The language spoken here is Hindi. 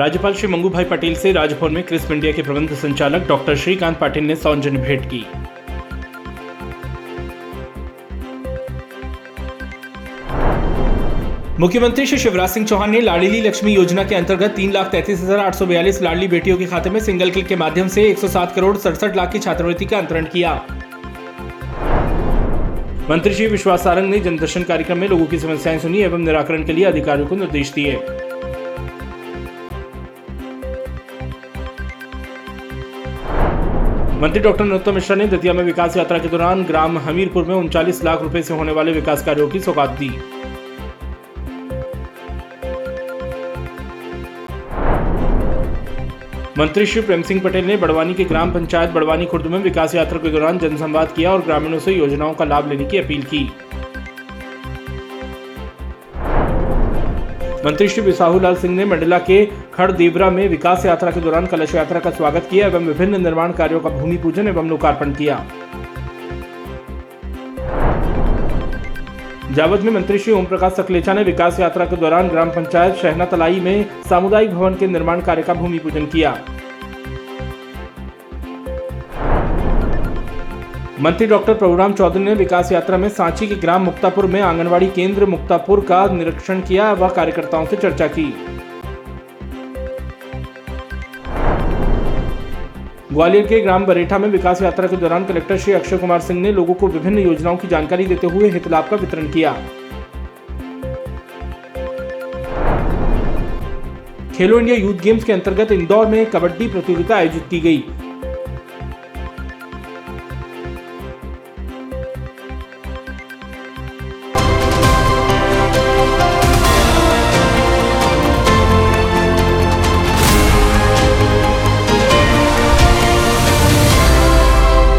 राज्यपाल श्री मंगू भाई पटेल से राजभवन में क्रिस्प इंडिया के प्रबंध संचालक डॉक्टर श्रीकांत पाटिल ने सौजन्य भेंट की। मुख्यमंत्री श्री शिवराज सिंह चौहान ने लाडली लक्ष्मी योजना के अंतर्गत तीन लाख तैतीस हज़ार आठ सौ बयालीस लाडली बेटियों के खाते में सिंगल क्लिक के माध्यम से 107 करोड़ सड़सठ लाख की छात्रवृत्ति का अंतरण किया। मंत्री श्री विश्वास सारंग ने जनदर्शन कार्यक्रम में लोगों की समस्याएँ सुनी एवं निराकरण के लिए अधिकारियों को निर्देश दिए। मंत्री डॉक्टर नरोत्तम मिश्रा ने दतिया में विकास यात्रा के दौरान ग्राम हमीरपुर में उनचालीस लाख रुपए से होने वाले विकास कार्यों की सौगात दी। मंत्री श्री प्रेम सिंह पटेल ने बड़वानी के ग्राम पंचायत बड़वानी खुर्द में विकास यात्रा के दौरान जनसंवाद किया और ग्रामीणों से योजनाओं का लाभ लेने की अपील की। मंत्री श्री बिसाहू लाल सिंह ने मंडला के खड़ देवरा में विकास यात्रा के दौरान कलश यात्रा का स्वागत किया एवं विभिन्न निर्माण कार्यों का भूमि पूजन एवं लोकार्पण किया। जावद में मंत्री श्री ओम प्रकाश सकलेचा ने विकास यात्रा के दौरान ग्राम पंचायत शहना तलाई में सामुदायिक भवन के निर्माण कार्य का भूमि पूजन किया। मंत्री डॉक्टर प्रभुराम चौधरी ने विकास यात्रा में सांची के ग्राम मुक्तापुर में आंगनवाड़ी केंद्र मुक्तापुर का निरीक्षण किया व कार्यकर्ताओं से चर्चा की। ग्वालियर के ग्राम बरेठा में विकास यात्रा के दौरान कलेक्टर श्री अक्षय कुमार सिंह ने लोगों को विभिन्न योजनाओं की जानकारी देते हुए हित लाभ का वितरण किया। खेलो इंडिया यूथ गेम्स के अंतर्गत इंदौर में कबड्डी प्रतियोगिता आयोजित की गई।